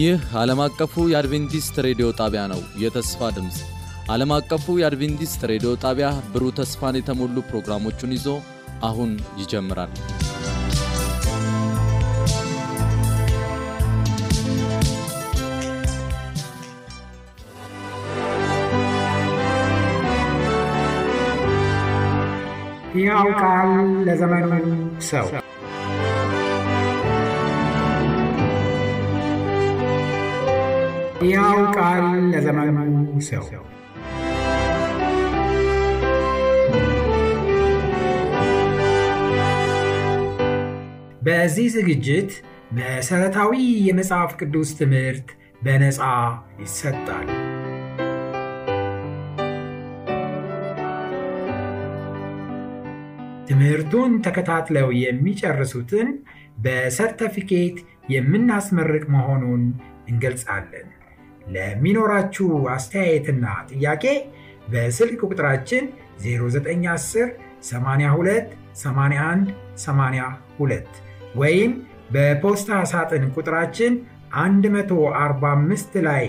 ይህ ዓለም አቀፉ የአድቬንቲስት ሬዲዮ ጣቢያ ነው። የተስፋ ድምፅ ዓለም አቀፉ የአድቬንቲስት ሬዲዮ ጣቢያ ብሩህ ተስፋን የተሞሉ ፕሮግራሞቹን ይዞ አሁን ይጀምራል። ሕያው ቃል ለዘመኑ ሰው ሕያው ቃል ለዘመኑ ሰው በዚህ ዝግጅት መሠረታዊ የመጽሐፍ ቅዱስ ትምህርት በነፃ ይሰጣል። ትምህርቱን ተከታትለው የሚጨርሱትን በሰርተፊኬት የምናስመርቅ መሆኑን እንገልጻለን። ለሚኖራችሁ አስተያየትና ጥያቄ በስልክ ቁጥራችን 0910 82 81 82 ወይም በፖስታ ሳጥን ቁጥራችን 145 ላይ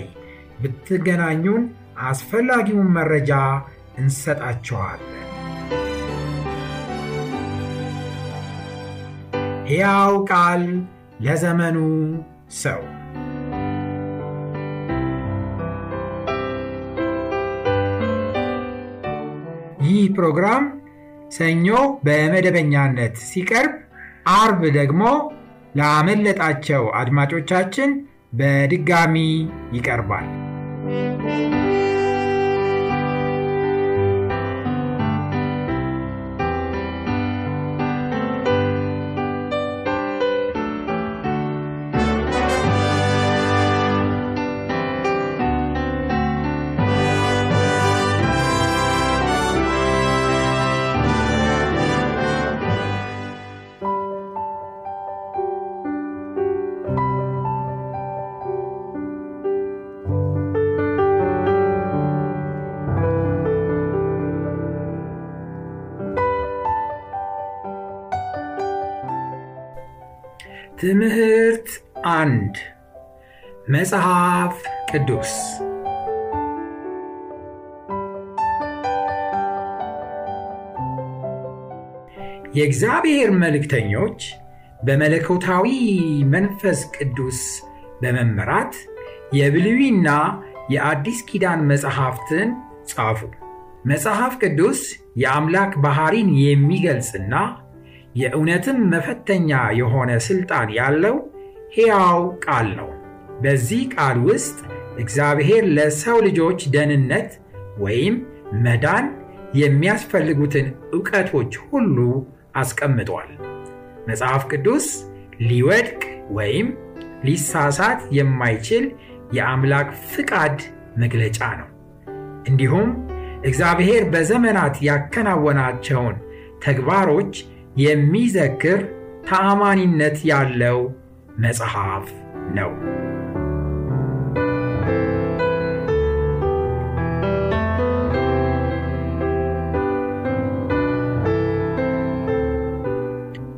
ብትገናኙን አስፈላጊውን መረጃ እንሰጣችኋለን። ሕያው ቃል ለዘመኑ ሰው ይህ ፕሮግራም ሰኞ በመደበኛነት ሲቀርብ፣ አርብ ደግሞ ላመለጣቸው አድማጮቻችን በድጋሚ ይቀርባል። ትምህርት አንድ መጽሐፍ ቅዱስ የእግዚአብሔር መልእክተኞች በመለኮታዊ መንፈስ ቅዱስ በመመራት የብሉይና የአዲስ ኪዳን መጽሐፍትን ጻፉ። መጽሐፍ ቅዱስ የአምላክ ባሕሪን የሚገልጽና የእውነትም መፈተኛ የሆነ ሥልጣን ያለው ሕያው ቃል ነው። በዚህ ቃል ውስጥ እግዚአብሔር ለሰው ልጆች ደህንነት ወይም መዳን የሚያስፈልጉትን ዕውቀቶች ሁሉ አስቀምጧል። መጽሐፍ ቅዱስ ሊወድቅ ወይም ሊሳሳት የማይችል የአምላክ ፍቃድ መግለጫ ነው። እንዲሁም እግዚአብሔር በዘመናት ያከናወናቸውን ተግባሮች የሚዘክር ተአማኒነት ያለው መጽሐፍ ነው።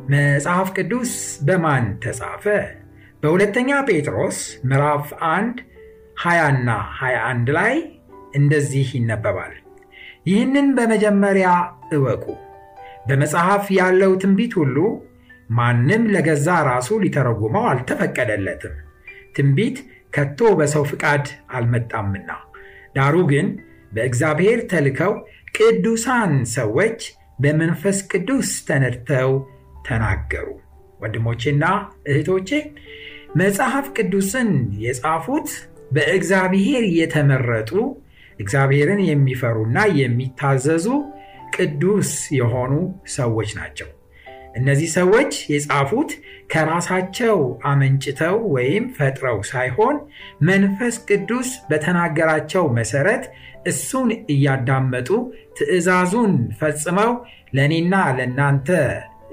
መጽሐፍ ቅዱስ በማን ተጻፈ? በሁለተኛ ጴጥሮስ ምዕራፍ 1 20ና 21 ላይ እንደዚህ ይነበባል። ይህንን በመጀመሪያ እወቁ በመጽሐፍ ያለው ትንቢት ሁሉ ማንም ለገዛ ራሱ ሊተረጉመው አልተፈቀደለትም። ትንቢት ከቶ በሰው ፍቃድ አልመጣምና፣ ዳሩ ግን በእግዚአብሔር ተልከው ቅዱሳን ሰዎች በመንፈስ ቅዱስ ተነድተው ተናገሩ። ወንድሞቼና እህቶቼ መጽሐፍ ቅዱስን የጻፉት በእግዚአብሔር የተመረጡ እግዚአብሔርን የሚፈሩና የሚታዘዙ ቅዱስ የሆኑ ሰዎች ናቸው። እነዚህ ሰዎች የጻፉት ከራሳቸው አመንጭተው ወይም ፈጥረው ሳይሆን መንፈስ ቅዱስ በተናገራቸው መሰረት እሱን እያዳመጡ ትእዛዙን ፈጽመው ለእኔና ለእናንተ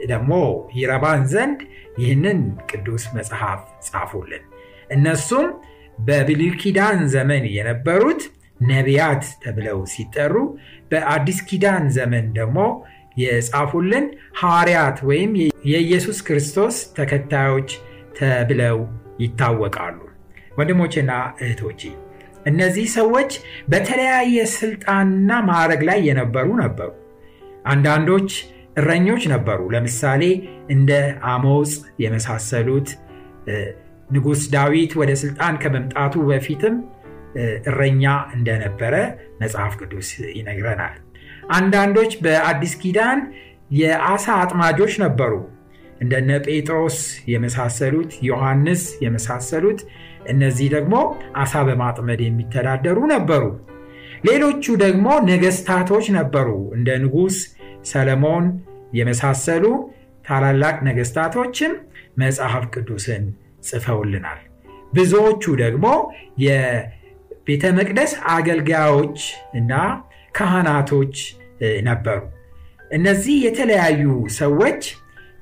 ደግሞ ይረባን ዘንድ ይህንን ቅዱስ መጽሐፍ ጻፉልን። እነሱም በብሉይ ዘመን የነበሩት ነቢያት ተብለው ሲጠሩ በአዲስ ኪዳን ዘመን ደግሞ የጻፉልን ሐዋርያት ወይም የኢየሱስ ክርስቶስ ተከታዮች ተብለው ይታወቃሉ። ወንድሞቼና እህቶቼ እነዚህ ሰዎች በተለያየ ስልጣንና ማዕረግ ላይ የነበሩ ነበሩ። አንዳንዶች እረኞች ነበሩ። ለምሳሌ እንደ አሞጽ የመሳሰሉት ንጉሥ ዳዊት ወደ ስልጣን ከመምጣቱ በፊትም እረኛ እንደነበረ መጽሐፍ ቅዱስ ይነግረናል። አንዳንዶች በአዲስ ኪዳን የአሳ አጥማጆች ነበሩ። እንደነ ጴጥሮስ የመሳሰሉት ዮሐንስ የመሳሰሉት እነዚህ ደግሞ አሳ በማጥመድ የሚተዳደሩ ነበሩ። ሌሎቹ ደግሞ ነገስታቶች ነበሩ። እንደ ንጉሥ ሰለሞን የመሳሰሉ ታላላቅ ነገስታቶችም መጽሐፍ ቅዱስን ጽፈውልናል። ብዙዎቹ ደግሞ የቤተ መቅደስ አገልጋዮች እና ካህናቶች ነበሩ። እነዚህ የተለያዩ ሰዎች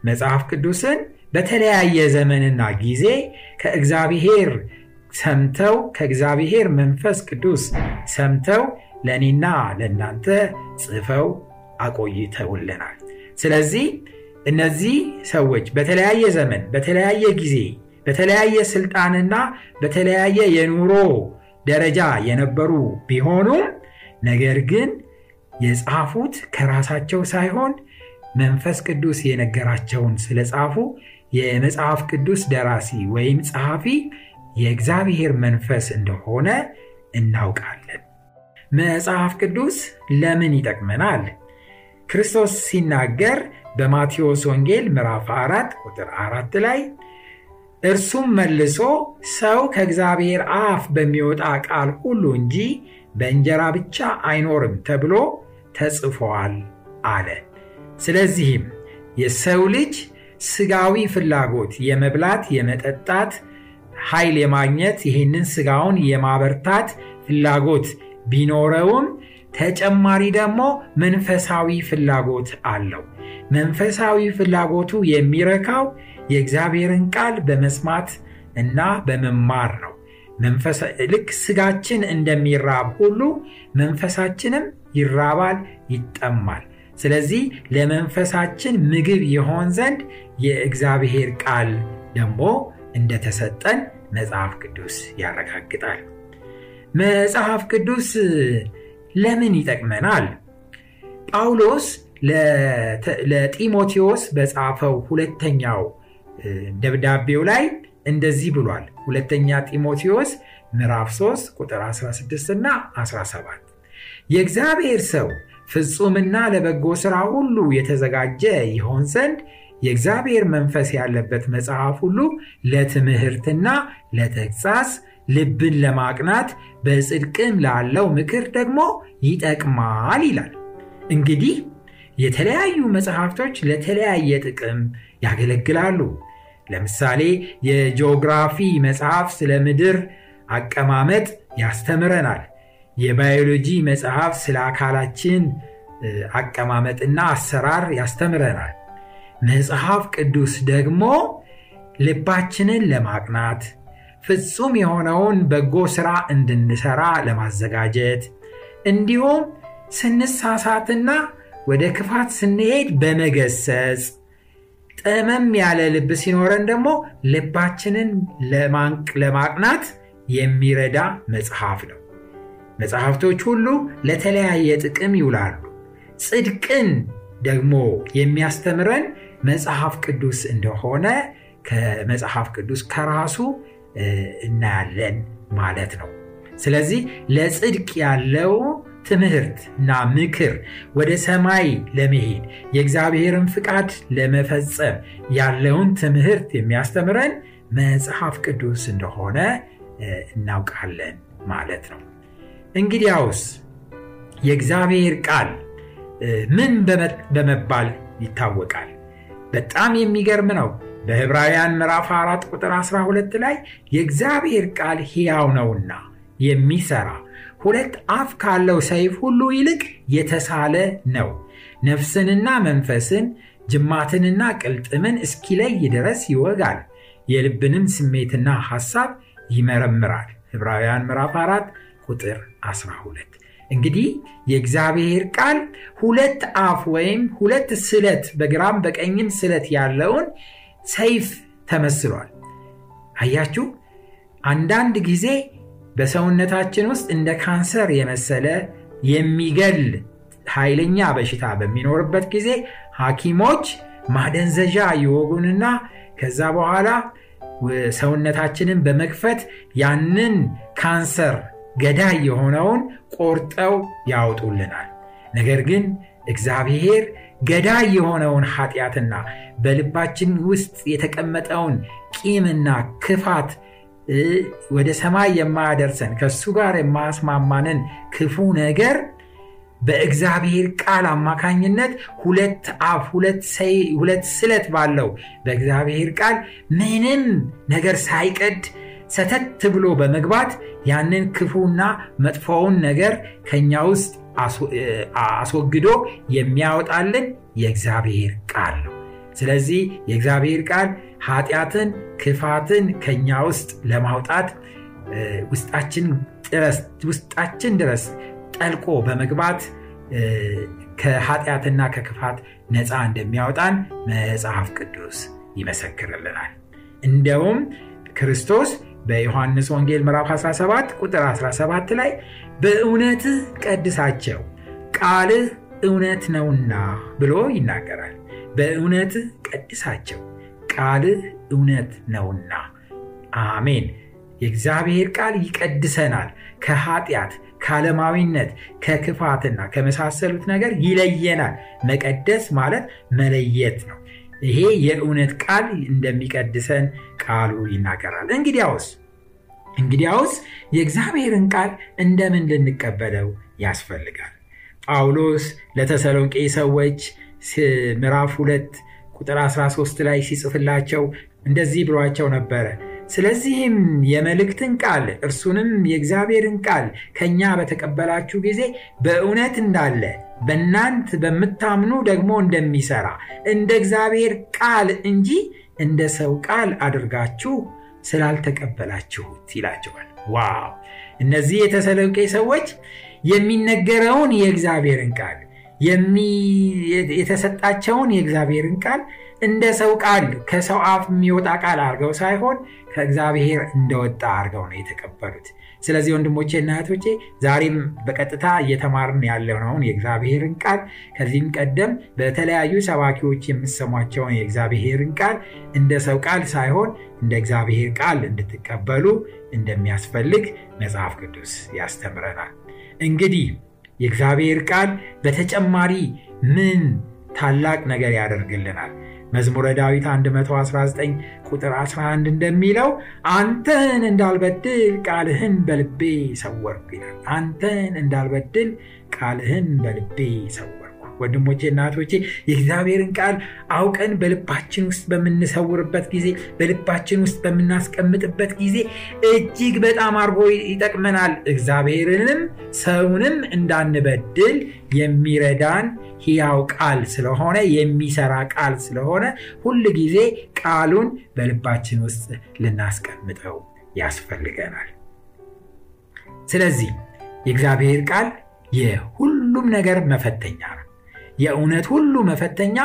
መጽሐፍ ቅዱስን በተለያየ ዘመንና ጊዜ ከእግዚአብሔር ሰምተው ከእግዚአብሔር መንፈስ ቅዱስ ሰምተው ለእኔና ለእናንተ ጽፈው አቆይተውልናል። ስለዚህ እነዚህ ሰዎች በተለያየ ዘመን በተለያየ ጊዜ በተለያየ ስልጣንና በተለያየ የኑሮ ደረጃ የነበሩ ቢሆኑም ነገር ግን የጻፉት ከራሳቸው ሳይሆን መንፈስ ቅዱስ የነገራቸውን ስለጻፉ የመጽሐፍ ቅዱስ ደራሲ ወይም ጸሐፊ የእግዚአብሔር መንፈስ እንደሆነ እናውቃለን። መጽሐፍ ቅዱስ ለምን ይጠቅመናል? ክርስቶስ ሲናገር በማቴዎስ ወንጌል ምዕራፍ 4 ቁጥር 4 ላይ እርሱም መልሶ ሰው ከእግዚአብሔር አፍ በሚወጣ ቃል ሁሉ እንጂ በእንጀራ ብቻ አይኖርም ተብሎ ተጽፏል አለ። ስለዚህም የሰው ልጅ ስጋዊ ፍላጎት የመብላት የመጠጣት ኃይል የማግኘት ይህንን ስጋውን የማበርታት ፍላጎት ቢኖረውም ተጨማሪ ደግሞ መንፈሳዊ ፍላጎት አለው። መንፈሳዊ ፍላጎቱ የሚረካው የእግዚአብሔርን ቃል በመስማት እና በመማር ነው። ልክ ስጋችን እንደሚራብ ሁሉ መንፈሳችንም ይራባል፣ ይጠማል። ስለዚህ ለመንፈሳችን ምግብ የሆን ዘንድ የእግዚአብሔር ቃል ደግሞ እንደተሰጠን መጽሐፍ ቅዱስ ያረጋግጣል። መጽሐፍ ቅዱስ ለምን ይጠቅመናል? ጳውሎስ ለጢሞቴዎስ በጻፈው ሁለተኛው ደብዳቤው ላይ እንደዚህ ብሏል። ሁለተኛ ጢሞቴዎስ ምዕራፍ 3 ቁጥር 16 እና 17 የእግዚአብሔር ሰው ፍጹምና ለበጎ ሥራ ሁሉ የተዘጋጀ ይሆን ዘንድ የእግዚአብሔር መንፈስ ያለበት መጽሐፍ ሁሉ ለትምህርትና ለተግሣጽ ልብን ለማቅናት በጽድቅም ላለው ምክር ደግሞ ይጠቅማል ይላል። እንግዲህ የተለያዩ መጽሐፍቶች ለተለያየ ጥቅም ያገለግላሉ። ለምሳሌ የጂኦግራፊ መጽሐፍ ስለ ምድር አቀማመጥ ያስተምረናል። የባዮሎጂ መጽሐፍ ስለ አካላችን አቀማመጥና አሰራር ያስተምረናል። መጽሐፍ ቅዱስ ደግሞ ልባችንን ለማቅናት ፍጹም የሆነውን በጎ ሥራ እንድንሠራ ለማዘጋጀት እንዲሁም ስንሳሳትና ወደ ክፋት ስንሄድ በመገሰጽ ጠመም ያለ ልብ ሲኖረን ደግሞ ልባችንን ለማቅናት የሚረዳ መጽሐፍ ነው። መጽሐፍቶች ሁሉ ለተለያየ ጥቅም ይውላሉ። ጽድቅን ደግሞ የሚያስተምረን መጽሐፍ ቅዱስ እንደሆነ ከመጽሐፍ ቅዱስ ከራሱ እናያለን ማለት ነው። ስለዚህ ለጽድቅ ያለው ትምህርት እና ምክር ወደ ሰማይ ለመሄድ የእግዚአብሔርን ፍቃድ ለመፈጸም ያለውን ትምህርት የሚያስተምረን መጽሐፍ ቅዱስ እንደሆነ እናውቃለን ማለት ነው። እንግዲያውስ የእግዚአብሔር ቃል ምን በመባል ይታወቃል? በጣም የሚገርም ነው። በዕብራውያን ምዕራፍ 4 ቁጥር 12 ላይ የእግዚአብሔር ቃል ሕያው ነውና የሚሰራ ሁለት አፍ ካለው ሰይፍ ሁሉ ይልቅ የተሳለ ነው፣ ነፍስንና መንፈስን ጅማትንና ቅልጥምን እስኪለይ ድረስ ይወጋል፣ የልብንም ስሜትና ሐሳብ ይመረምራል። ዕብራውያን ምዕራፍ 4 ቁጥር 12 እንግዲህ የእግዚአብሔር ቃል ሁለት አፍ ወይም ሁለት ስለት በግራም በቀኝም ስለት ያለውን ሰይፍ ተመስሏል። አያችሁ፣ አንዳንድ ጊዜ በሰውነታችን ውስጥ እንደ ካንሰር የመሰለ የሚገል ኃይለኛ በሽታ በሚኖርበት ጊዜ ሐኪሞች ማደንዘዣ ይወጉንና ከዛ በኋላ ሰውነታችንን በመክፈት ያንን ካንሰር ገዳይ የሆነውን ቆርጠው ያወጡልናል። ነገር ግን እግዚአብሔር ገዳይ የሆነውን ኃጢአትና በልባችን ውስጥ የተቀመጠውን ቂምና ክፋት ወደ ሰማይ የማያደርሰን ከእሱ ጋር የማያስማማንን ክፉ ነገር በእግዚአብሔር ቃል አማካኝነት ሁለት አፍ ሁለት ስለት ባለው በእግዚአብሔር ቃል ምንም ነገር ሳይቀድ ሰተት ብሎ በመግባት ያንን ክፉና መጥፎውን ነገር ከኛ ውስጥ አስወግዶ የሚያወጣልን የእግዚአብሔር ቃል ነው። ስለዚህ የእግዚአብሔር ቃል ኃጢአትን፣ ክፋትን ከኛ ውስጥ ለማውጣት ውስጣችን ድረስ ጠልቆ በመግባት ከኃጢአትና ከክፋት ነፃ እንደሚያወጣን መጽሐፍ ቅዱስ ይመሰክርልናል። እንደውም ክርስቶስ በዮሐንስ ወንጌል ምዕራፍ 17 ቁጥር 17 ላይ በእውነትህ ቀድሳቸው ቃልህ እውነት ነውና ብሎ ይናገራል። በእውነትህ ቀድሳቸው ቃልህ እውነት ነውና። አሜን። የእግዚአብሔር ቃል ይቀድሰናል። ከኃጢአት፣ ከዓለማዊነት፣ ከክፋትና ከመሳሰሉት ነገር ይለየናል። መቀደስ ማለት መለየት ነው። ይሄ የእውነት ቃል እንደሚቀድሰን ቃሉ ይናገራል። እንግዲያውስ እንግዲያውስ የእግዚአብሔርን ቃል እንደምን ልንቀበለው ያስፈልጋል? ጳውሎስ ለተሰሎንቄ ሰዎች ምዕራፍ 2 ቁጥር 13 ላይ ሲጽፍላቸው እንደዚህ ብሏቸው ነበረ። ስለዚህም የመልእክትን ቃል እርሱንም የእግዚአብሔርን ቃል ከእኛ በተቀበላችሁ ጊዜ በእውነት እንዳለ በእናንት በምታምኑ ደግሞ እንደሚሰራ እንደ እግዚአብሔር ቃል እንጂ እንደ ሰው ቃል አድርጋችሁ ስላልተቀበላችሁት ይላቸዋል። ዋው! እነዚህ የተሰሎንቄ ሰዎች የሚነገረውን የእግዚአብሔርን ቃል የተሰጣቸውን የእግዚአብሔርን ቃል እንደ ሰው ቃል ከሰው አፍ የሚወጣ ቃል አድርገው ሳይሆን ከእግዚአብሔር እንደወጣ አድርገው ነው የተቀበሉት። ስለዚህ ወንድሞቼ እና እህቶቼ ዛሬም በቀጥታ እየተማርን ያለነውን የእግዚአብሔርን ቃል ከዚህም ቀደም በተለያዩ ሰባኪዎች የምሰሟቸውን የእግዚአብሔርን ቃል እንደ ሰው ቃል ሳይሆን እንደ እግዚአብሔር ቃል እንድትቀበሉ እንደሚያስፈልግ መጽሐፍ ቅዱስ ያስተምረናል። እንግዲህ የእግዚአብሔር ቃል በተጨማሪ ምን ታላቅ ነገር ያደርግልናል? መዝሙረ ዳዊት 119 ቁጥር 11 እንደሚለው አንተን እንዳልበድል ቃልህን በልቤ ሰወርኩ ይላል። አንተን እንዳልበድል ቃልህን በልቤ ሰወርኩ። ወንድሞቼ እናቶቼ የእግዚአብሔርን ቃል አውቀን በልባችን ውስጥ በምንሰውርበት ጊዜ በልባችን ውስጥ በምናስቀምጥበት ጊዜ እጅግ በጣም አድርጎ ይጠቅመናል። እግዚአብሔርንም ሰውንም እንዳንበድል የሚረዳን ሕያው ቃል ስለሆነ የሚሰራ ቃል ስለሆነ ሁል ጊዜ ቃሉን በልባችን ውስጥ ልናስቀምጠው ያስፈልገናል። ስለዚህ የእግዚአብሔር ቃል የሁሉም ነገር መፈተኛ ነው። የእውነት ሁሉ መፈተኛ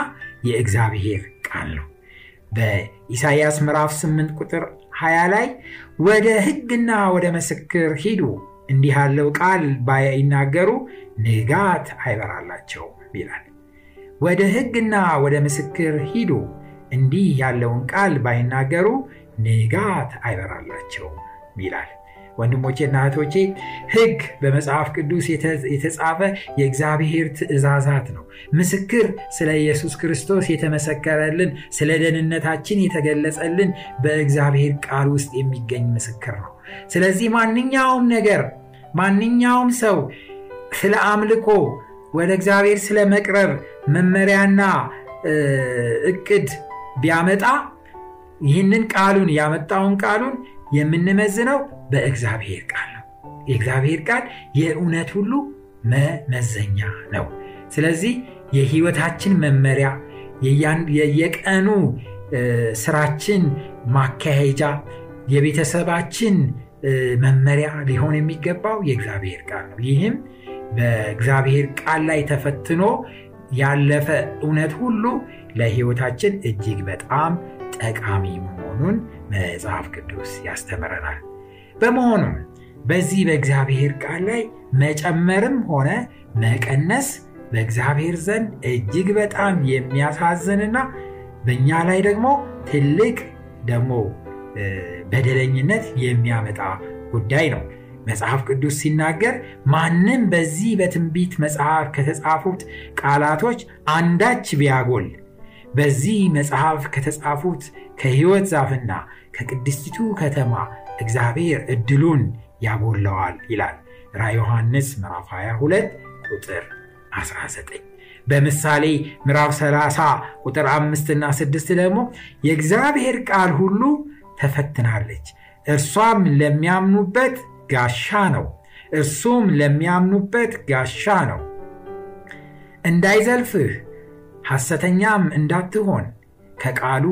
የእግዚአብሔር ቃል ነው። በኢሳይያስ ምዕራፍ 8 ቁጥር 20 ላይ ወደ ሕግና ወደ ምስክር ሂዱ እንዲህ ያለው ቃል ባይናገሩ ንጋት አይበራላቸውም ይላል። ወደ ሕግና ወደ ምስክር ሂዱ እንዲህ ያለውን ቃል ባይናገሩ ንጋት አይበራላቸውም ይላል። ወንድሞቼና እህቶቼ ሕግ በመጽሐፍ ቅዱስ የተጻፈ የእግዚአብሔር ትእዛዛት ነው። ምስክር ስለ ኢየሱስ ክርስቶስ የተመሰከረልን ስለ ደህንነታችን የተገለጸልን በእግዚአብሔር ቃል ውስጥ የሚገኝ ምስክር ነው። ስለዚህ ማንኛውም ነገር ማንኛውም ሰው ስለ አምልኮ ወደ እግዚአብሔር ስለ መቅረብ መመሪያና እቅድ ቢያመጣ ይህንን ቃሉን ያመጣውን ቃሉን የምንመዝነው በእግዚአብሔር ቃል ነው። የእግዚአብሔር ቃል የእውነት ሁሉ መመዘኛ ነው። ስለዚህ የህይወታችን መመሪያ፣ የየቀኑ ስራችን ማካሄጃ፣ የቤተሰባችን መመሪያ ሊሆን የሚገባው የእግዚአብሔር ቃል ነው። ይህም በእግዚአብሔር ቃል ላይ ተፈትኖ ያለፈ እውነት ሁሉ ለህይወታችን እጅግ በጣም ጠቃሚ መሆኑን መጽሐፍ ቅዱስ ያስተምረናል። በመሆኑም በዚህ በእግዚአብሔር ቃል ላይ መጨመርም ሆነ መቀነስ በእግዚአብሔር ዘንድ እጅግ በጣም የሚያሳዝንና በእኛ ላይ ደግሞ ትልቅ ደግሞ በደለኝነት የሚያመጣ ጉዳይ ነው። መጽሐፍ ቅዱስ ሲናገር ማንም በዚህ በትንቢት መጽሐፍ ከተጻፉት ቃላቶች አንዳች ቢያጎል በዚህ መጽሐፍ ከተጻፉት ከሕይወት ዛፍና ከቅድስቲቱ ከተማ እግዚአብሔር ዕድሉን ያጎለዋል ይላል። ራ ዮሐንስ ምዕራፍ 22 ቁጥር 19 በምሳሌ ምዕራፍ 30 ቁጥር 5 እና 6 ደግሞ የእግዚአብሔር ቃል ሁሉ ተፈትናለች። እርሷም ለሚያምኑበት ጋሻ ነው። እርሱም ለሚያምኑበት ጋሻ ነው። እንዳይዘልፍህ ሐሰተኛም እንዳትሆን ከቃሉ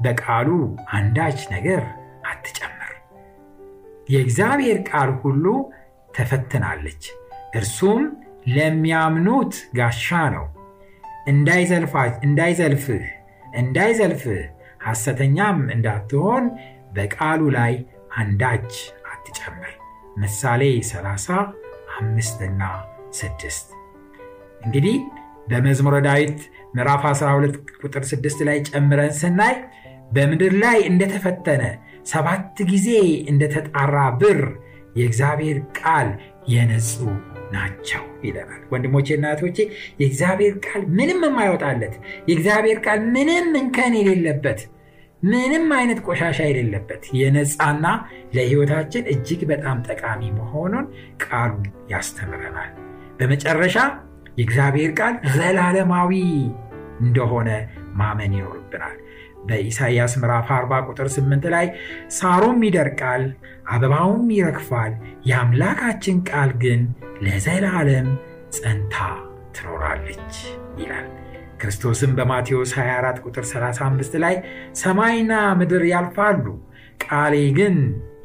በቃሉ አንዳች ነገር አትጨምር የእግዚአብሔር ቃል ሁሉ ተፈትናለች። እርሱም ለሚያምኑት ጋሻ ነው። እንዳይዘልፍህ እንዳይዘልፍህ ሐሰተኛም እንዳትሆን በቃሉ ላይ አንዳች አትጨምር። ምሳሌ 30 አምስትና 6 እንግዲህ በመዝሙረ ዳዊት ምዕራፍ 12 ቁጥር 6 ላይ ጨምረን ስናይ በምድር ላይ እንደተፈተነ ሰባት ጊዜ እንደተጣራ ብር የእግዚአብሔር ቃል የነጹ ናቸው ይለናል። ወንድሞቼና እህቶቼ የእግዚአብሔር ቃል ምንም የማይወጣለት የእግዚአብሔር ቃል ምንም እንከን የሌለበት ምንም አይነት ቆሻሻ የሌለበት የነፃና ለህይወታችን እጅግ በጣም ጠቃሚ መሆኑን ቃሉ ያስተምረናል። በመጨረሻ የእግዚአብሔር ቃል ዘላለማዊ እንደሆነ ማመን ይኖርብናል በኢሳይያስ ምዕራፍ 40 ቁጥር 8 ላይ ሳሩም ይደርቃል አበባውም ይረግፋል የአምላካችን ቃል ግን ለዘላለም ጸንታ ትኖራለች ይላል። ክርስቶስም በማቴዎስ 24 ቁጥር 35 ላይ ሰማይና ምድር ያልፋሉ ቃሌ ግን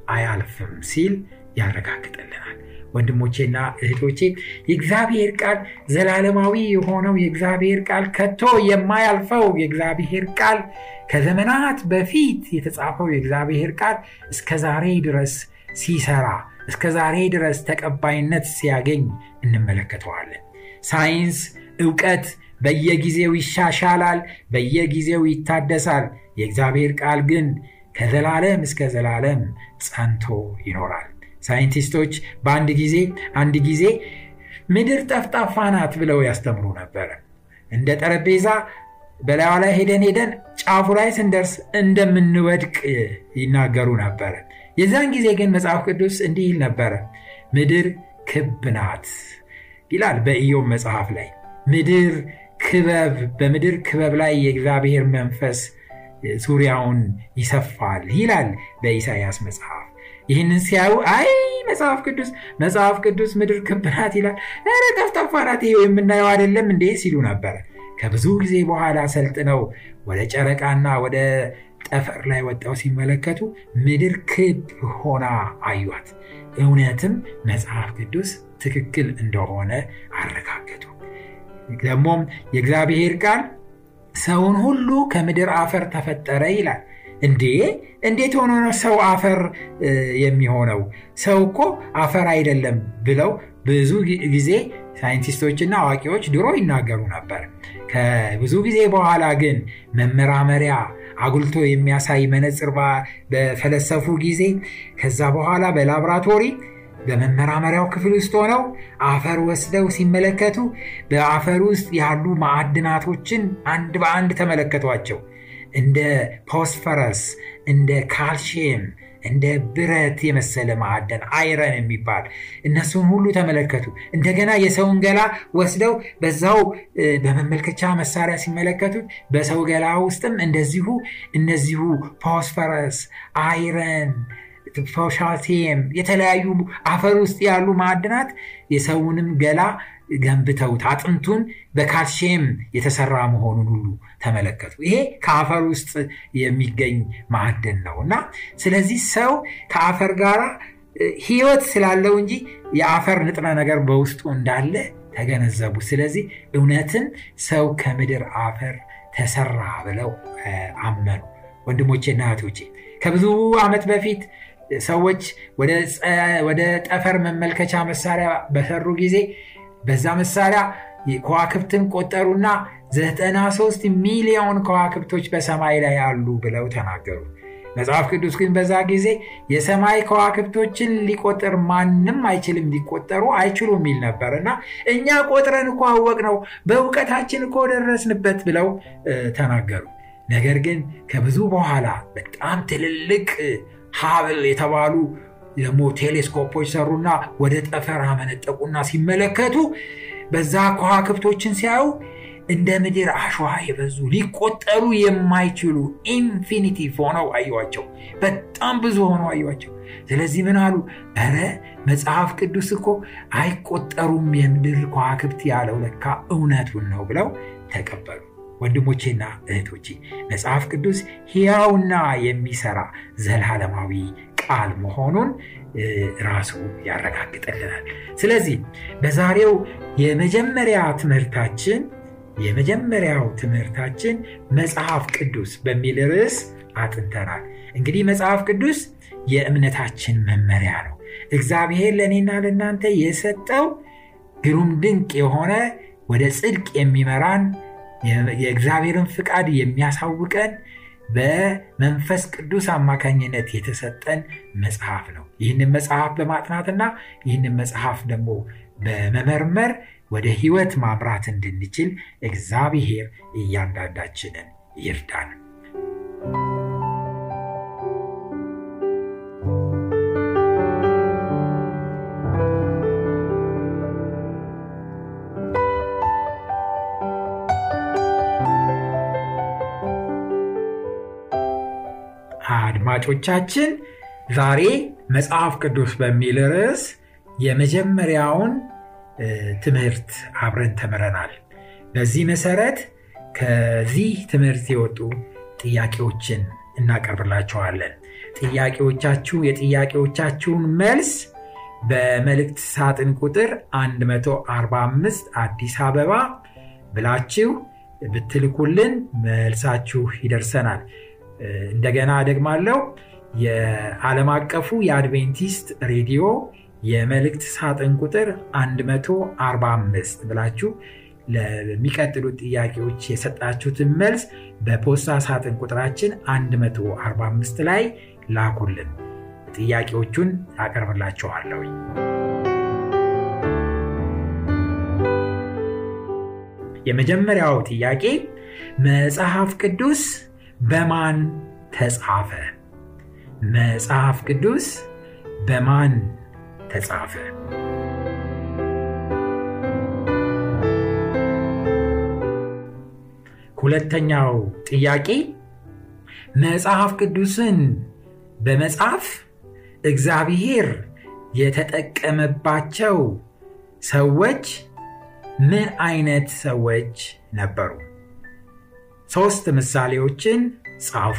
አያልፍም ሲል ያረጋግጥልናል ወንድሞቼና እህቶቼ የእግዚአብሔር ቃል ዘላለማዊ የሆነው የእግዚአብሔር ቃል ከቶ የማያልፈው የእግዚአብሔር ቃል ከዘመናት በፊት የተጻፈው የእግዚአብሔር ቃል እስከ ዛሬ ድረስ ሲሰራ እስከ ዛሬ ድረስ ተቀባይነት ሲያገኝ እንመለከተዋለን። ሳይንስ እውቀት በየጊዜው ይሻሻላል በየጊዜው ይታደሳል። የእግዚአብሔር ቃል ግን ከዘላለም እስከ ዘላለም ጸንቶ ይኖራል ሳይንቲስቶች በአንድ ጊዜ አንድ ጊዜ ምድር ጠፍጣፋ ናት ብለው ያስተምሩ ነበረ። እንደ ጠረጴዛ በላዩ ላይ ሄደን ሄደን ጫፉ ላይ ስንደርስ እንደምንወድቅ ይናገሩ ነበረ። የዛን ጊዜ ግን መጽሐፍ ቅዱስ እንዲህ ይል ነበረ። ምድር ክብ ናት ይላል በኢዮብ መጽሐፍ ላይ። ምድር ክበብ በምድር ክበብ ላይ የእግዚአብሔር መንፈስ ዙሪያውን ይሰፋል ይላል በኢሳያስ መጽሐፍ ይህንን ሲያዩ አይ መጽሐፍ ቅዱስ መጽሐፍ ቅዱስ ምድር ክብ ናት ይላል። ረ ጠፍጣፋ ናት የምናየው አይደለም እንዴ? ሲሉ ነበረ ከብዙ ጊዜ በኋላ ሰልጥነው ወደ ጨረቃና ወደ ጠፈር ላይ ወጣው ሲመለከቱ ምድር ክብ ሆና አዩት እውነትም መጽሐፍ ቅዱስ ትክክል እንደሆነ አረጋገጡ። ደግሞም የእግዚአብሔር ቃል ሰውን ሁሉ ከምድር አፈር ተፈጠረ ይላል እንዴ? እንዴት ሆኖ ነው ሰው አፈር የሚሆነው? ሰው እኮ አፈር አይደለም ብለው ብዙ ጊዜ ሳይንቲስቶችና አዋቂዎች ድሮ ይናገሩ ነበር። ከብዙ ጊዜ በኋላ ግን መመራመሪያ አጉልቶ የሚያሳይ መነፅር በፈለሰፉ ጊዜ ከዛ በኋላ በላብራቶሪ በመመራመሪያው ክፍል ውስጥ ሆነው አፈር ወስደው ሲመለከቱ በአፈር ውስጥ ያሉ ማዕድናቶችን አንድ በአንድ ተመለከቷቸው እንደ ፖስፈረስ እንደ ካልሽየም እንደ ብረት የመሰለ ማዕደን አይረን የሚባል እነሱን ሁሉ ተመለከቱ። እንደገና የሰውን ገላ ወስደው በዛው በመመልከቻ መሳሪያ ሲመለከቱት በሰው ገላ ውስጥም እንደዚሁ እነዚሁ ፖስፈረስ አይረን ፖሻሲየም የተለያዩ አፈር ውስጥ ያሉ ማዕድናት የሰውንም ገላ ገንብተውት አጥንቱን በካልሽየም የተሰራ መሆኑን ሁሉ ተመለከቱ። ይሄ ከአፈር ውስጥ የሚገኝ ማዕድን ነው እና ስለዚህ ሰው ከአፈር ጋር ህይወት ስላለው እንጂ የአፈር ንጥረ ነገር በውስጡ እንዳለ ተገነዘቡ። ስለዚህ እውነትን ሰው ከምድር አፈር ተሰራ ብለው አመኑ። ወንድሞቼና እህቶቼ ከብዙ ዓመት በፊት ሰዎች ወደ ጠፈር መመልከቻ መሳሪያ በሰሩ ጊዜ በዛ መሳሪያ ከዋክብትን ቆጠሩና 93 ሚሊዮን ከዋክብቶች በሰማይ ላይ አሉ ብለው ተናገሩ። መጽሐፍ ቅዱስ ግን በዛ ጊዜ የሰማይ ከዋክብቶችን ሊቆጠር ማንም አይችልም፣ ሊቆጠሩ አይችሉም የሚል ነበር እና እኛ ቆጥረን እኮ አወቅ ነው በእውቀታችን እኮ ደረስንበት ብለው ተናገሩ። ነገር ግን ከብዙ በኋላ በጣም ትልልቅ ሀብል የተባሉ ደግሞ ቴሌስኮፖች ሰሩና ወደ ጠፈር አመነጠቁና ሲመለከቱ በዛ ከዋክብቶችን ሲያዩ እንደ ምድር አሸዋ የበዙ ሊቆጠሩ የማይችሉ infinitive ሆነው አዩዋቸው። በጣም ብዙ ሆነው አዩዋቸው። ስለዚህ ምን አሉ? ኧረ መጽሐፍ ቅዱስ እኮ አይቆጠሩም የምድር ከዋክብት ያለው ለካ እውነቱን ነው ብለው ተቀበሉ። ወንድሞቼና እህቶቼ መጽሐፍ ቅዱስ ሕያውና የሚሰራ ዘላለማዊ ቃል መሆኑን ራሱ ያረጋግጥልናል። ስለዚህ በዛሬው የመጀመሪያ ትምህርታችን የመጀመሪያው ትምህርታችን መጽሐፍ ቅዱስ በሚል ርዕስ አጥንተናል። እንግዲህ መጽሐፍ ቅዱስ የእምነታችን መመሪያ ነው። እግዚአብሔር ለእኔና ለእናንተ የሰጠው ግሩም ድንቅ የሆነ ወደ ጽድቅ የሚመራን የእግዚአብሔርን ፍቃድ የሚያሳውቀን በመንፈስ ቅዱስ አማካኝነት የተሰጠን መጽሐፍ ነው። ይህንን መጽሐፍ በማጥናትና ይህንን መጽሐፍ ደግሞ በመመርመር ወደ ህይወት ማምራት እንድንችል እግዚአብሔር እያንዳንዳችንን ይርዳን። አድማጮቻችን ዛሬ መጽሐፍ ቅዱስ በሚል ርዕስ የመጀመሪያውን ትምህርት አብረን ተምረናል። በዚህ መሰረት ከዚህ ትምህርት የወጡ ጥያቄዎችን እናቀርብላቸዋለን። ጥያቄዎቻችሁ የጥያቄዎቻችሁን መልስ በመልእክት ሳጥን ቁጥር 145 አዲስ አበባ ብላችሁ ብትልኩልን መልሳችሁ ይደርሰናል። እንደገና ደግማለው የዓለም አቀፉ የአድቬንቲስት ሬዲዮ የመልእክት ሳጥን ቁጥር 145 ብላችሁ ለሚቀጥሉት ጥያቄዎች የሰጣችሁትን መልስ በፖስታ ሳጥን ቁጥራችን 145 ላይ ላኩልን። ጥያቄዎቹን አቀርብላችኋለሁ። የመጀመሪያው ጥያቄ መጽሐፍ ቅዱስ በማን ተጻፈ? መጽሐፍ ቅዱስ በማን ተጻፈ? ሁለተኛው ጥያቄ መጽሐፍ ቅዱስን በመጻፍ እግዚአብሔር የተጠቀመባቸው ሰዎች ምን አይነት ሰዎች ነበሩ? ሦስት ምሳሌዎችን ጻፉ።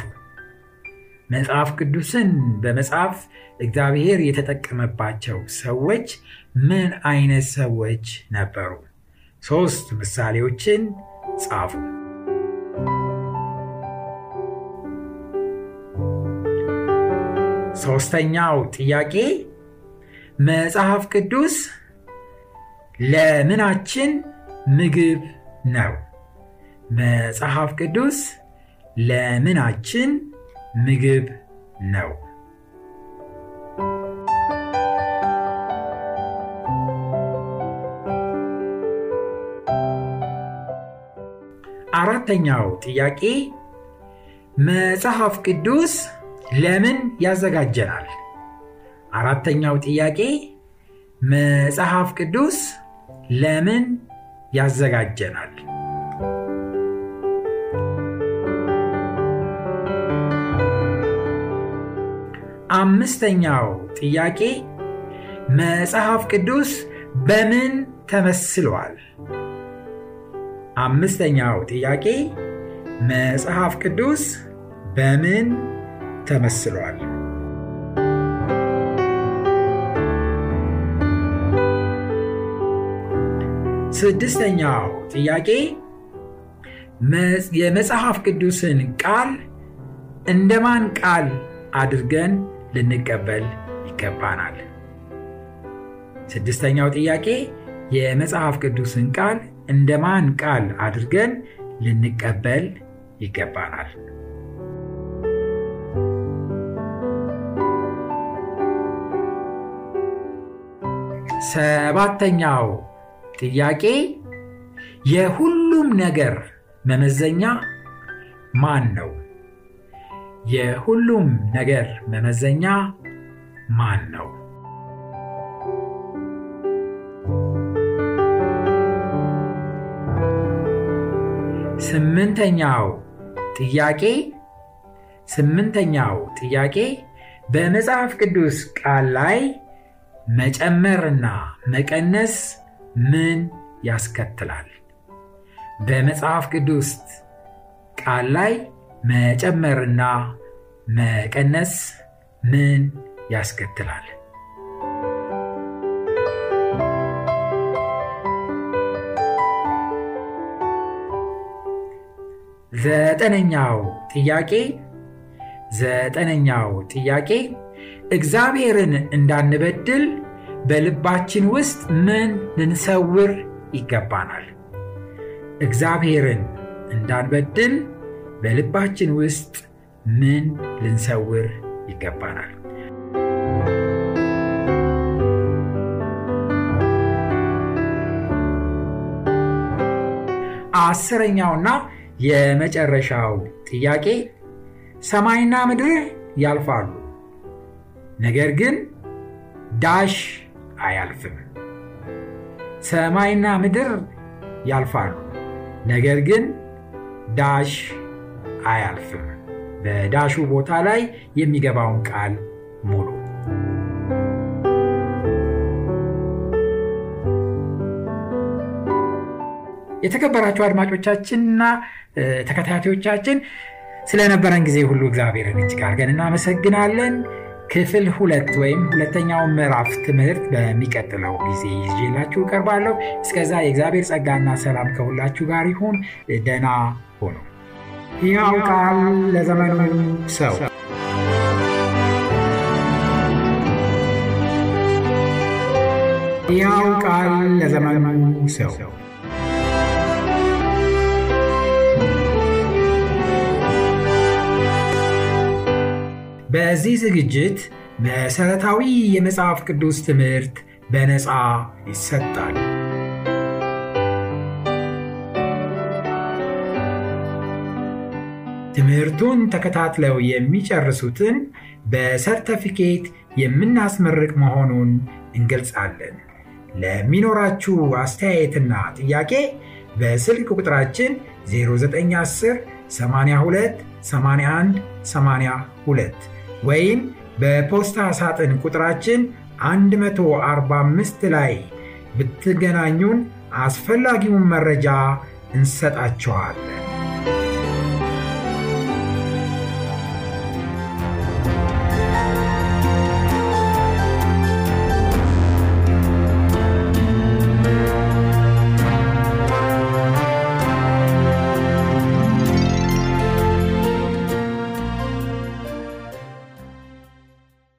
መጽሐፍ ቅዱስን በመጻፍ እግዚአብሔር የተጠቀመባቸው ሰዎች ምን አይነት ሰዎች ነበሩ? ሦስት ምሳሌዎችን ጻፉ። ሦስተኛው ጥያቄ መጽሐፍ ቅዱስ ለምናችን ምግብ ነው? መጽሐፍ ቅዱስ ለምናችን ምግብ ነው? አራተኛው ጥያቄ መጽሐፍ ቅዱስ ለምን ያዘጋጀናል? አራተኛው ጥያቄ መጽሐፍ ቅዱስ ለምን ያዘጋጀናል? አምስተኛው ጥያቄ መጽሐፍ ቅዱስ በምን ተመስሏል? አምስተኛው ጥያቄ መጽሐፍ ቅዱስ በምን ተመስሏል? ስድስተኛው ጥያቄ የመጽሐፍ ቅዱስን ቃል እንደማን ቃል አድርገን ልንቀበል ይገባናል። ስድስተኛው ጥያቄ የመጽሐፍ ቅዱስን ቃል እንደ ማን ቃል አድርገን ልንቀበል ይገባናል? ሰባተኛው ጥያቄ የሁሉም ነገር መመዘኛ ማን ነው? የሁሉም ነገር መመዘኛ ማን ነው? ስምንተኛው ጥያቄ ስምንተኛው ጥያቄ በመጽሐፍ ቅዱስ ቃል ላይ መጨመርና መቀነስ ምን ያስከትላል? በመጽሐፍ ቅዱስ ቃል ላይ መጨመርና መቀነስ ምን ያስከትላል? ዘጠነኛው ጥያቄ ዘጠነኛው ጥያቄ እግዚአብሔርን እንዳንበድል በልባችን ውስጥ ምን ልንሰውር ይገባናል? እግዚአብሔርን እንዳንበድል በልባችን ውስጥ ምን ልንሰውር ይገባናል? አስረኛውና የመጨረሻው ጥያቄ ሰማይና ምድር ያልፋሉ፣ ነገር ግን ዳሽ አያልፍም። ሰማይና ምድር ያልፋሉ፣ ነገር ግን ዳሽ አያልፍም። በዳሹ ቦታ ላይ የሚገባውን ቃል ሙሉ። የተከበራችሁ አድማጮቻችንና ተከታታዮቻችን ስለነበረን ጊዜ ሁሉ እግዚአብሔርን እጅግ አድርገን እናመሰግናለን። ክፍል ሁለት ወይም ሁለተኛውን ምዕራፍ ትምህርት በሚቀጥለው ጊዜ ይዤላችሁ እቀርባለሁ። እስከዛ የእግዚአብሔር ጸጋና ሰላም ከሁላችሁ ጋር ይሁን። ደና ሆኑ። ሕያው ቃል ለዘመኑ ሰው ሕያው ቃል ለዘመኑ ሰው በዚህ ዝግጅት መሰረታዊ የመጽሐፍ ቅዱስ ትምህርት በነፃ ይሰጣል። ትምህርቱን ተከታትለው የሚጨርሱትን በሰርተፊኬት የምናስመርቅ መሆኑን እንገልጻለን። ለሚኖራችሁ አስተያየትና ጥያቄ በስልክ ቁጥራችን 0910 82 81 82 ወይም በፖስታ ሳጥን ቁጥራችን 145 ላይ ብትገናኙን አስፈላጊውን መረጃ እንሰጣችኋለን።